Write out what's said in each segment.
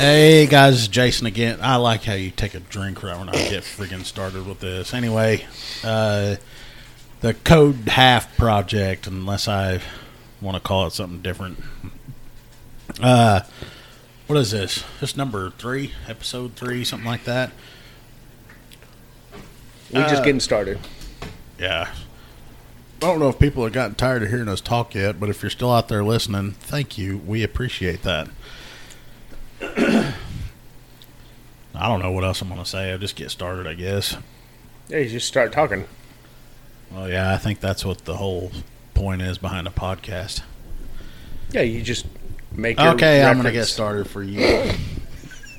Hey guys, Jason again. I like how you take a drink right when I get freaking started with this. Anyway, uh, the Code Half project, unless I want to call it something different. Uh, what is this? This number three, episode three, something like that. We just Uh, getting started. Yeah. I don't know if people have gotten tired of hearing us talk yet, but if you're still out there listening, thank you. We appreciate that. I don't know what else I'm going to say. I'll just get started, I guess. Yeah, you just start talking. Well, yeah, I think that's what the whole point is behind a podcast. Yeah, you just make. Your Okay, I'm going to get started for you.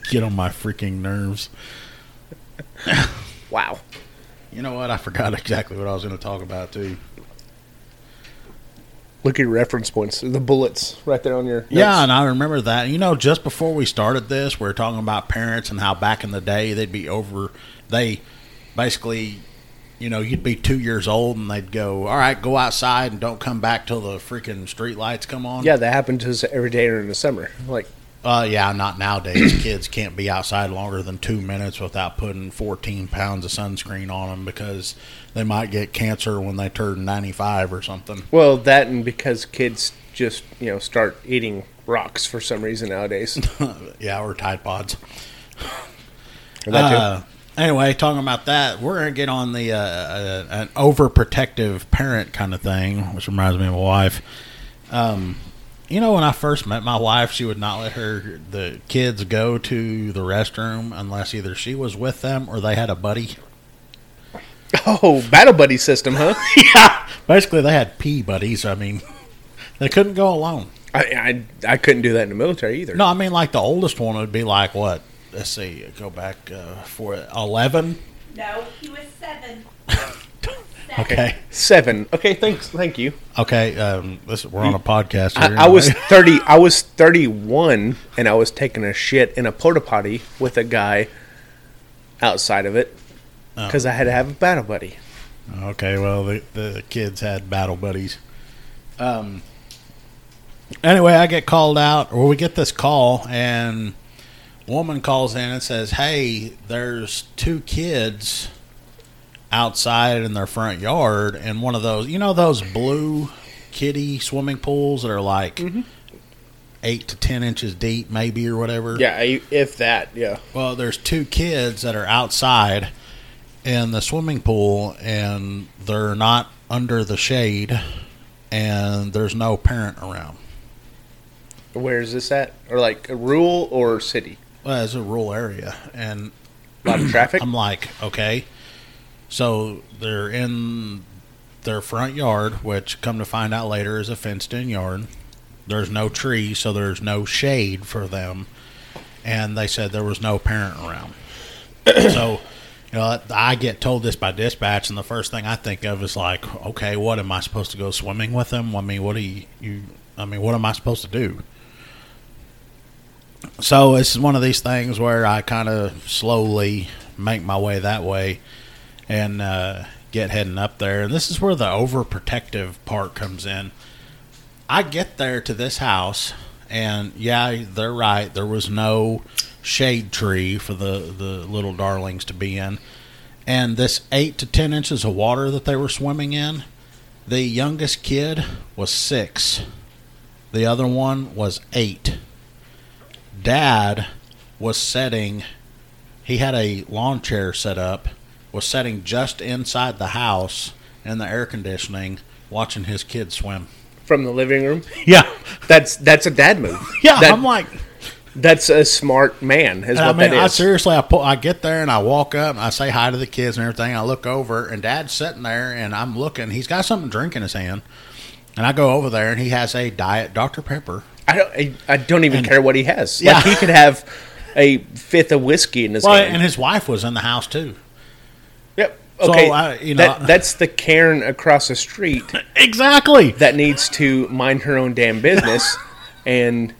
Get on my freaking nerves. Wow. You know what? I forgot exactly what I was going to talk about, too. Look at your reference points. The bullets right there on your. Yeah, and I remember that. You know, just before we started this, we were talking about parents and how back in the day they'd be over. They basically, you know, you'd be two years old and they'd go, "All right, go outside and don't come back till the freaking street lights come on." Yeah, that happened to us every day during the summer. Like, Uh, yeah, not nowadays. Kids can't be outside longer than two minutes without putting 14 pounds of sunscreen on them because they might get cancer when they turn 95 or something. well, that and because kids just you know start eating rocks for some reason nowadays. yeah, or Tide Pods. Or that too. Uh, anyway, talking about that, we're gonna get on the uh, uh, an overprotective parent kind of thing, which reminds me of my wife. Um, you know, when I first met my wife, she would not let her the kids go to the restroom unless either she was with them or they had a buddy. oh, battle buddy system, huh? yeah, basically they had pee buddies. I mean, they couldn't go alone. I, I I couldn't do that in the military either. No, I mean like the oldest one would be like what? Let's see, go back uh, for eleven. No, he was seven. Okay, Seven. Okay, thanks. Thank you. okay. Um, listen, we're on a podcast. Here I, I was thirty. I was thirty-one, and I was taking a shit in a porta potty with a guy outside of it Oh. because I had to have a battle buddy. Okay, well, the, the kids had battle buddies. Um. Anyway, I get called out, or we get this call, and woman calls in and says, "Hey, there's two kids outside in their front yard, and one of those, you know, those blue kiddie swimming pools that are like eight to ten inches deep, maybe or whatever." Yeah, if that. Yeah. Well, there's two kids that are outside in the swimming pool, and they're not under the shade, and there's no parent around. Where is this at? Or like a rural or city? Well, it's a rural area, and A lot of traffic. I'm like, okay, so they're in their front yard, which, come to find out later, is a fenced-in yard. There's no tree, so there's no shade for them, and they said there was no parent around. so, you know, I get told this by dispatch, and the first thing I think of is like, okay, what am I supposed to go swimming with them? I mean, what do you, you I mean, what am I supposed to do? So it's one of these things where I kind of slowly make my way that way and uh, get heading up there. And this is where the overprotective part comes in. I get there to this house, and yeah, they're right. There was no shade tree for the, the little darlings to be in. And this eight to ten inches of water that they were swimming in, the youngest kid was six, the other one was eight dad was setting he had a lawn chair set up was sitting just inside the house in the air conditioning watching his kids swim From the living room. yeah That's that's a dad move. yeah That- i'm like That's a smart man. Is what i mean that i seriously i pull i get there and i walk up and i say hi to the kids and everything i look over and dad's sitting there and i'm looking he's got something to drink in his hand and i go over there and he has a diet dr pepper I don't. I, I don't even And- care what he has. Yeah. Like he could have a fifth of whiskey in his well, hand. and his wife was in the house too yep. So, Okay. I- you know- that, that's the Karen across the street exactly that needs to mind her own damn business and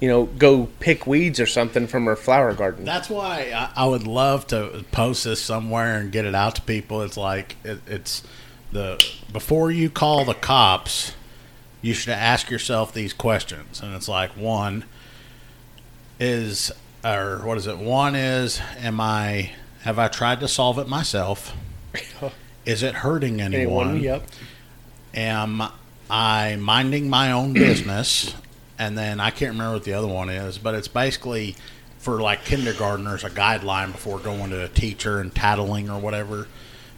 you know go pick weeds or something from her flower garden. That's why I, I would love to post this somewhere and get it out to people. It's like it, it's the before you call the cops, you should ask yourself these questions, and it's like one is or what is it? One is, am I have I tried to solve it myself? Is it hurting anyone? Anyone? Yep. Am I minding my own business? And then I can't remember what the other one is, but it's basically for like kindergartners a guideline before going to a teacher and tattling or whatever.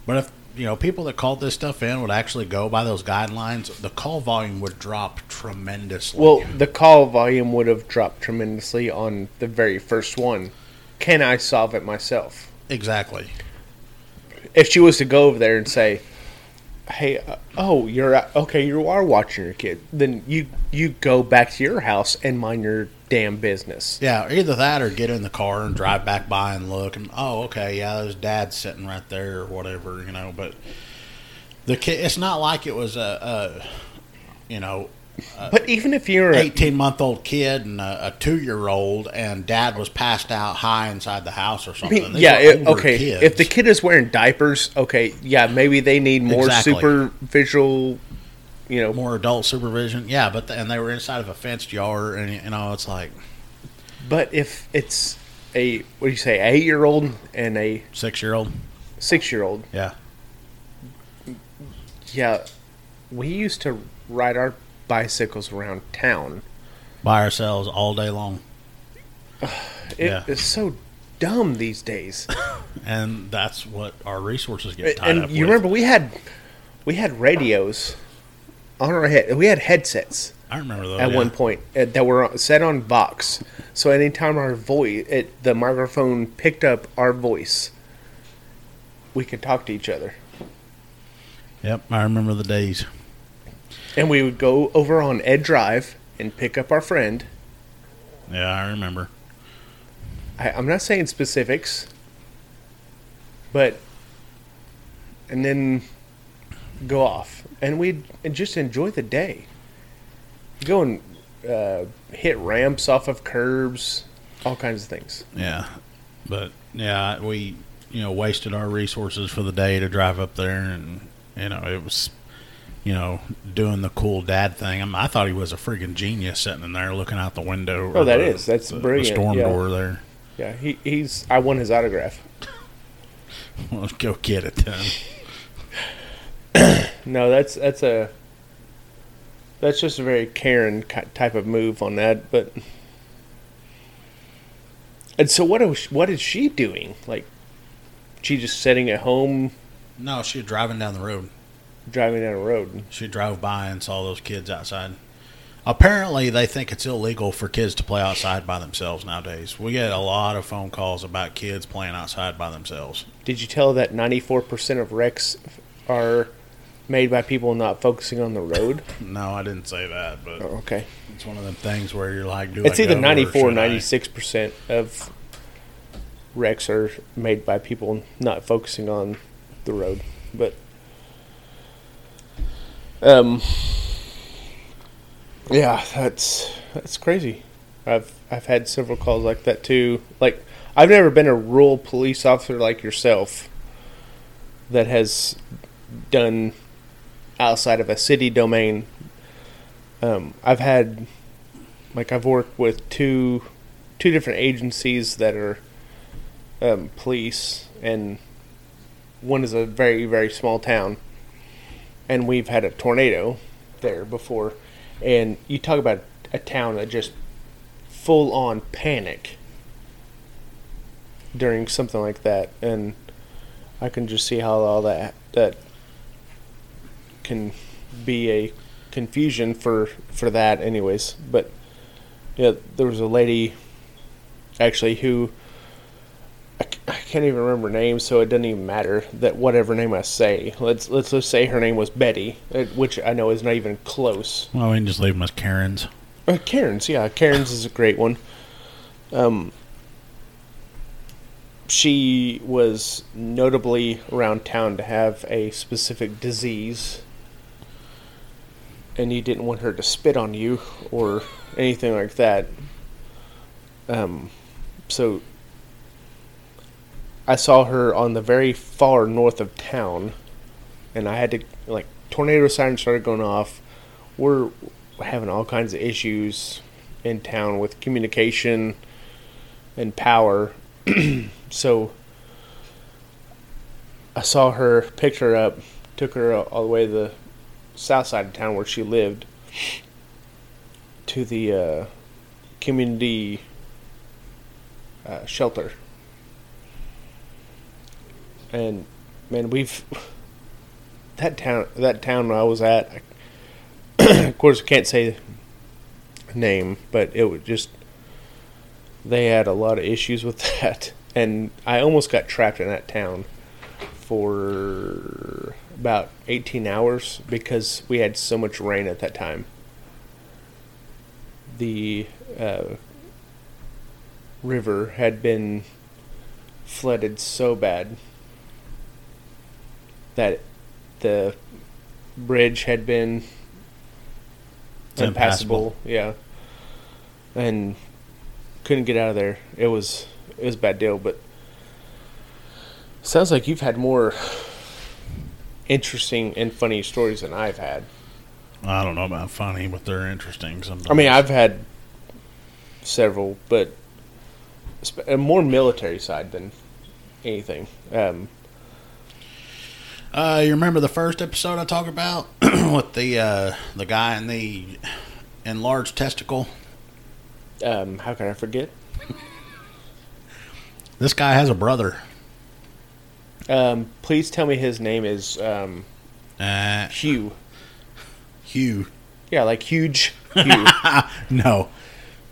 But if you know people that called this stuff in would actually go by those guidelines, the call volume would drop tremendously. Well, the call volume would have dropped tremendously on the very first one. Can I solve it myself? exactly. If she was to go over there and say, "Hey, uh, oh, you're okay, you are watching your kid," then you you go back to your house and mind your damn business. Yeah, either that or get in the car and drive back by and look and oh, okay, yeah, there's dad sitting right there or whatever, you know. But the kid, it's not like it was a, a you know, Uh, but even if you're a, eighteen month old kid and a, a two year old, and dad was passed out high inside the house or I something. mean, yeah, it, okay. kids. If the kid is wearing diapers, okay, yeah, maybe they need more Exactly. superficial, you know. more adult supervision, yeah, but the, and they were inside of a fenced yard, and you know, it's like But if it's a what do you say, eight year old and a six year old, six year old, yeah, yeah, we used to ride our bicycles around town. by ourselves all day long, It Yeah. is so dumb these days. and that's what our resources get tied and up you with. remember we had we had radios on our head. We had headsets. I remember those at yeah. one point uh, that were set on Vox. So anytime our voice, it, the microphone picked up our voice, we could talk to each other. Yep, I remember the days. And we would go over on Ed Drive and pick up our friend. Yeah, I remember. I, I'm not saying specifics, but and then go off, and we'd and just enjoy the day. Go and uh, hit ramps off of curbs, all kinds of things. Yeah, but yeah, we you know wasted our resources for the day to drive up there, and you know it was you know doing the cool dad thing. I, mean, I thought he was a freaking genius sitting in there looking out the window. Oh, that the- is. That's the, brilliant, The storm yeah. door there. Yeah, he, he's. I won his autograph. Let's go get it then. No, that's that's a that's just a very Karen type of move on that. But and so what is what is she doing? Like, she just sitting at home No, she was driving down the road. Driving down the road. She drove by and saw those kids outside. Apparently, they think it's illegal for kids to play outside by themselves nowadays. We get a lot of phone calls about kids playing outside by themselves. Did you tell that ninety four percent of wrecks are made by people not focusing on the road? No, I didn't say that, but Oh, okay, it's one of them things where you're like, do it's I either go 94 or 96 percent of wrecks are made by people not focusing on the road but um yeah that's that's crazy. I've i've had several calls like that too. Like i've never been a rural police officer like yourself that has done outside of a city domain. Um, i've had like I've worked with two two different agencies that are um, police, and one is a very very small town, and we've had a tornado there before, and you talk about a town that just full on panic during something like that, and I can just see how all that that can be a confusion for for that anyways. But yeah, there was a lady actually who can't even remember her name, so it doesn't even matter that whatever name I say. Let's let's just say her name was Betty, uh, which I know is not even close. Well, we can just leave them as Karens. Uh, Karen's, yeah, Karen's is a great one. Um, she was notably around town to have a specific disease, and you didn't want her to spit on you or anything like that. Um, so I saw her on the very far north of town, and I had to like tornado sirens started going off. We're having all kinds of issues in town with communication and power. so I saw her, picked her up, took her all the way to the south side of town where she lived to the uh, community uh, shelter. And man, we've that town that town I was at. of course, I can't say name, but it was just they had a lot of issues with that, and I almost got trapped in that town for about 18 hours because we had so much rain at that time. The uh, river had been flooded so bad that the bridge had been impassable. Yeah, and couldn't get out of there. It was it was a bad deal, but sounds like you've had more interesting and funny stories than I've had. I don't know about funny, but they're interesting. Sometimes. I mean, I've had several, but a more military side than anything. Um, Uh, you remember the first episode I talked about with the uh, the guy in the enlarged testicle? um, how can I forget? This guy has a brother. Um, please tell me his name is um, Uh, Hugh. Hugh. Yeah, like huge Hugh. no,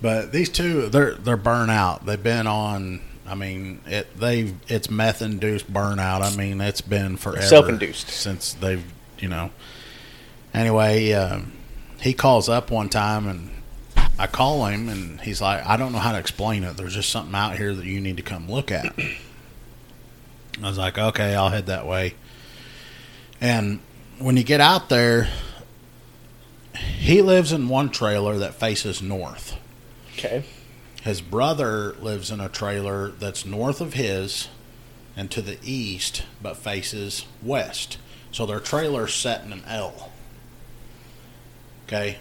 but these two they're they're burnt out. They've been on. I mean, it they it's meth induced burnout. I mean, it's been forever Self-induced. since they've you know. Anyway, um, he calls up one time and I call him and he's like, I don't know how to explain it. There's just something out here that you need to come look at. I was like, okay, I'll head that way. And when you get out there, he lives in one trailer that faces north. okay. His brother lives in a trailer that's north of his and to the east, but faces west. So their trailer's set in an L. Okay.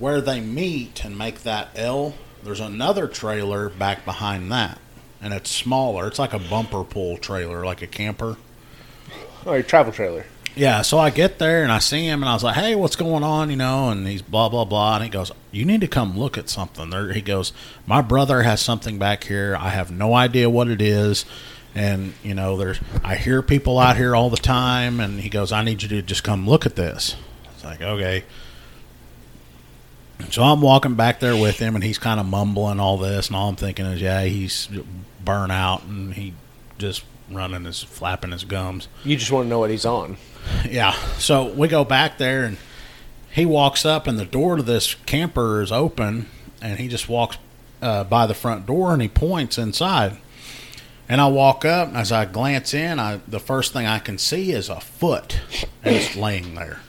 Where they meet and make that L, there's another trailer back behind that. And it's smaller. It's like a bumper pull trailer, like a camper. Oh, your travel trailer. Yeah, so I get there and I see him and I was like, "Hey, what's going on?" You know, and he's blah blah blah, and he goes, "You need to come look at something." There, he goes, "My brother has something back here. I have no idea what it is." And you know, there's I hear people out here all the time, and he goes, "I need you to just come look at this." It's like, okay. So I'm walking back there with him, and he's kind of mumbling all this, and all I'm thinking is, yeah, he's burnt out, and he just running his flapping his gums. You just want to know what he's on. Yeah. So we go back there, and he walks up, and the door to this camper is open, and he just walks uh, by the front door, and he points inside. And I walk up, and as I glance in, I the first thing I can see is a foot, and it's laying there.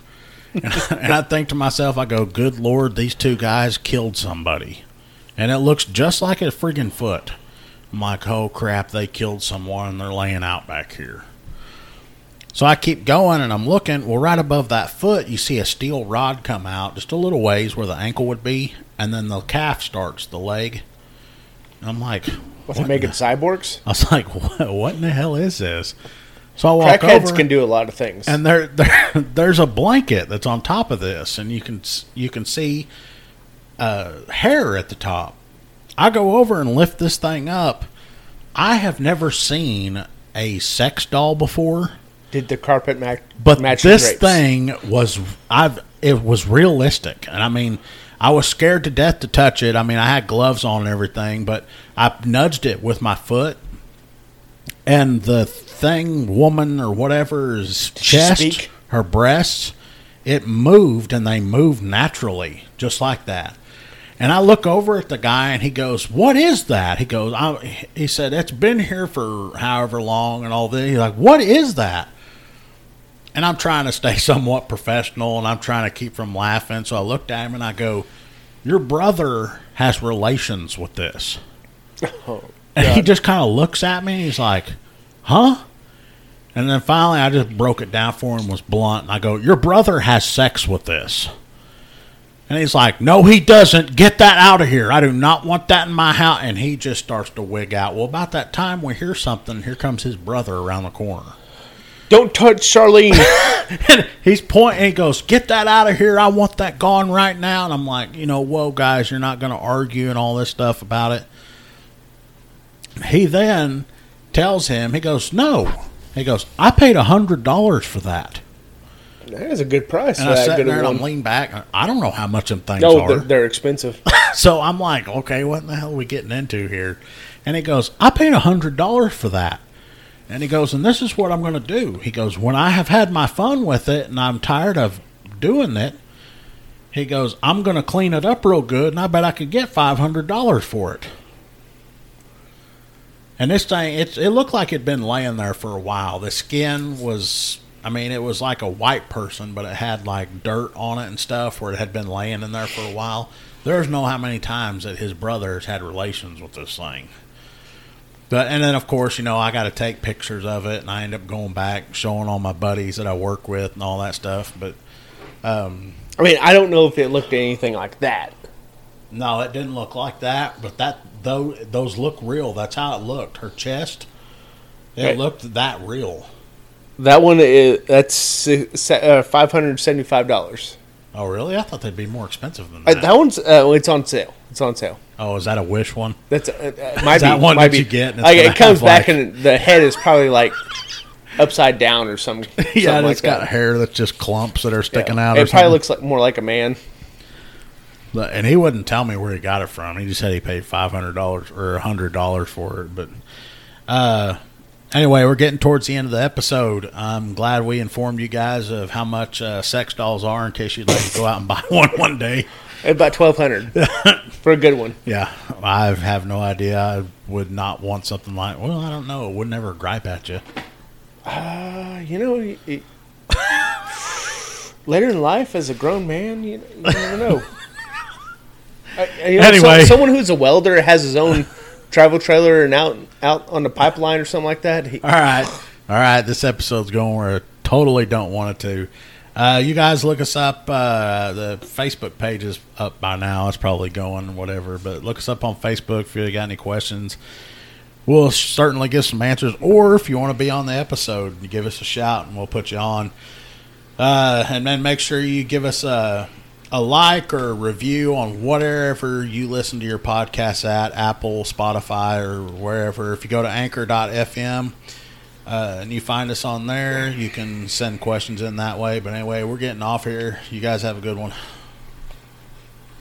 And, and I think to myself, I go, "Good Lord, these two guys killed somebody," and it looks just like a friggin' foot. I'm like, "Oh crap, they killed someone, and they're laying out back here." So I keep going and I'm looking. Well, right above that foot, you see a steel rod come out just a little ways where the ankle would be, and then the calf starts, the leg. And I'm like, What, in they making the- cyborgs? I was like, what, what in the hell is this? So I walk Crackheads over, can do a lot of things. and there, there, there's a blanket that's on top of this, and you can you can see uh, hair at the top. I go over and lift this thing up. I have never seen a sex doll before. Did the carpet match? But this drapes? thing was I've it was realistic, and I mean, I was scared to death to touch it. I mean, I had gloves on and everything, but I nudged it with my foot, and the thing, woman or whatever's chest, her breasts, it moved, and they moved naturally, just like that. And I look over at the guy, and he goes, "What is that?" He goes, I, "He said it's been here for however long, and all this." He's like, "What is that?" And I'm trying to stay somewhat professional, and I'm trying to keep from laughing. So I looked at him and I go, "Your brother has relations with this." Oh, And he just kind of looks at me. He's like, "Huh?" And then finally, I just broke it down for him. Was blunt. And I go, "Your brother has sex with this." And he's like, No, he doesn't. Get that out of here. I do not want that in my house. And he just starts to wig out. Well, about that time we hear something. Here comes his brother around the corner. Don't touch Charlene. And he's pointing. He goes, "Get that out of here! I want that gone right now." And I'm like, you know, whoa, guys, you're not going to argue and all this stuff about it. He then tells him, he goes, "No." He goes, "I paid a hundred dollars for that." That is a good price And I sat there and one. I'm leaning back. I don't know how much them things No, are. they're, they're expensive. So I'm like, okay, what in the hell are we getting into here? And he goes, I paid a hundred dollars for that. And he goes, and this is what I'm going to do. He goes, when I have had my fun with it and I'm tired of doing it, he goes, I'm going to clean it up real good, and I bet I could get five hundred dollars for it. And this thing, it's it looked like it'd been laying there for a while. The skin was, I mean, it was like a white person, but it had like dirt on it and stuff where it had been laying in there for a while. There's no how many times that his brothers had relations with this thing. But and then of course, you know, I got to take pictures of it, and I end up going back showing all my buddies that I work with and all that stuff. But um, I mean, I don't know if it looked anything like that. no, it didn't look like that. But that though those look real. That's how it looked. Her chest, it Right. looked that real. That one is that's uh, five hundred seventy-five dollars. Oh, really? I thought they'd be more expensive than Uh, that. that one's uh, it's on sale. It's on sale. oh, is that a wish one? That's uh, uh, might Is that be, one might that be. you get Like, it comes back like- and the head is probably like upside down or something. yeah, something and like it's got that. hair that's just clumps that are sticking Yeah. out. It probably something. looks like more like a man. And he wouldn't tell me where he got it from. He just said he paid five hundred dollars or hundred dollars for it. But uh, anyway, we're getting towards the end of the episode. I'm glad we informed you guys of how much uh, sex dolls are in case you'd like to go out and buy one one day. About twelve hundred for a good one. Yeah, I have no idea. I would not want something like. Well, I don't know. It would never gripe at you. Uh, you know, y- later in life, as a grown man, you, you never know. You know, Anyway. so, someone who's a welder has his own travel trailer and out out on the pipeline or something like that. He, All right. All right. This episode's going where I totally don't want it to. Uh, you guys look us up. Uh, the Facebook page is up by now. It's probably going, whatever. But look us up on Facebook if you got any questions. We'll certainly give some answers. Or if you want to be on the episode, give us a shout and we'll put you on. Uh, and then make sure you give us a, a like or a review on whatever you listen to your podcast at Apple, Spotify, or wherever. If you go to anchor.fm, uh, and you find us on there. You can send questions in that way. But anyway, we're getting off here. You guys have a good one.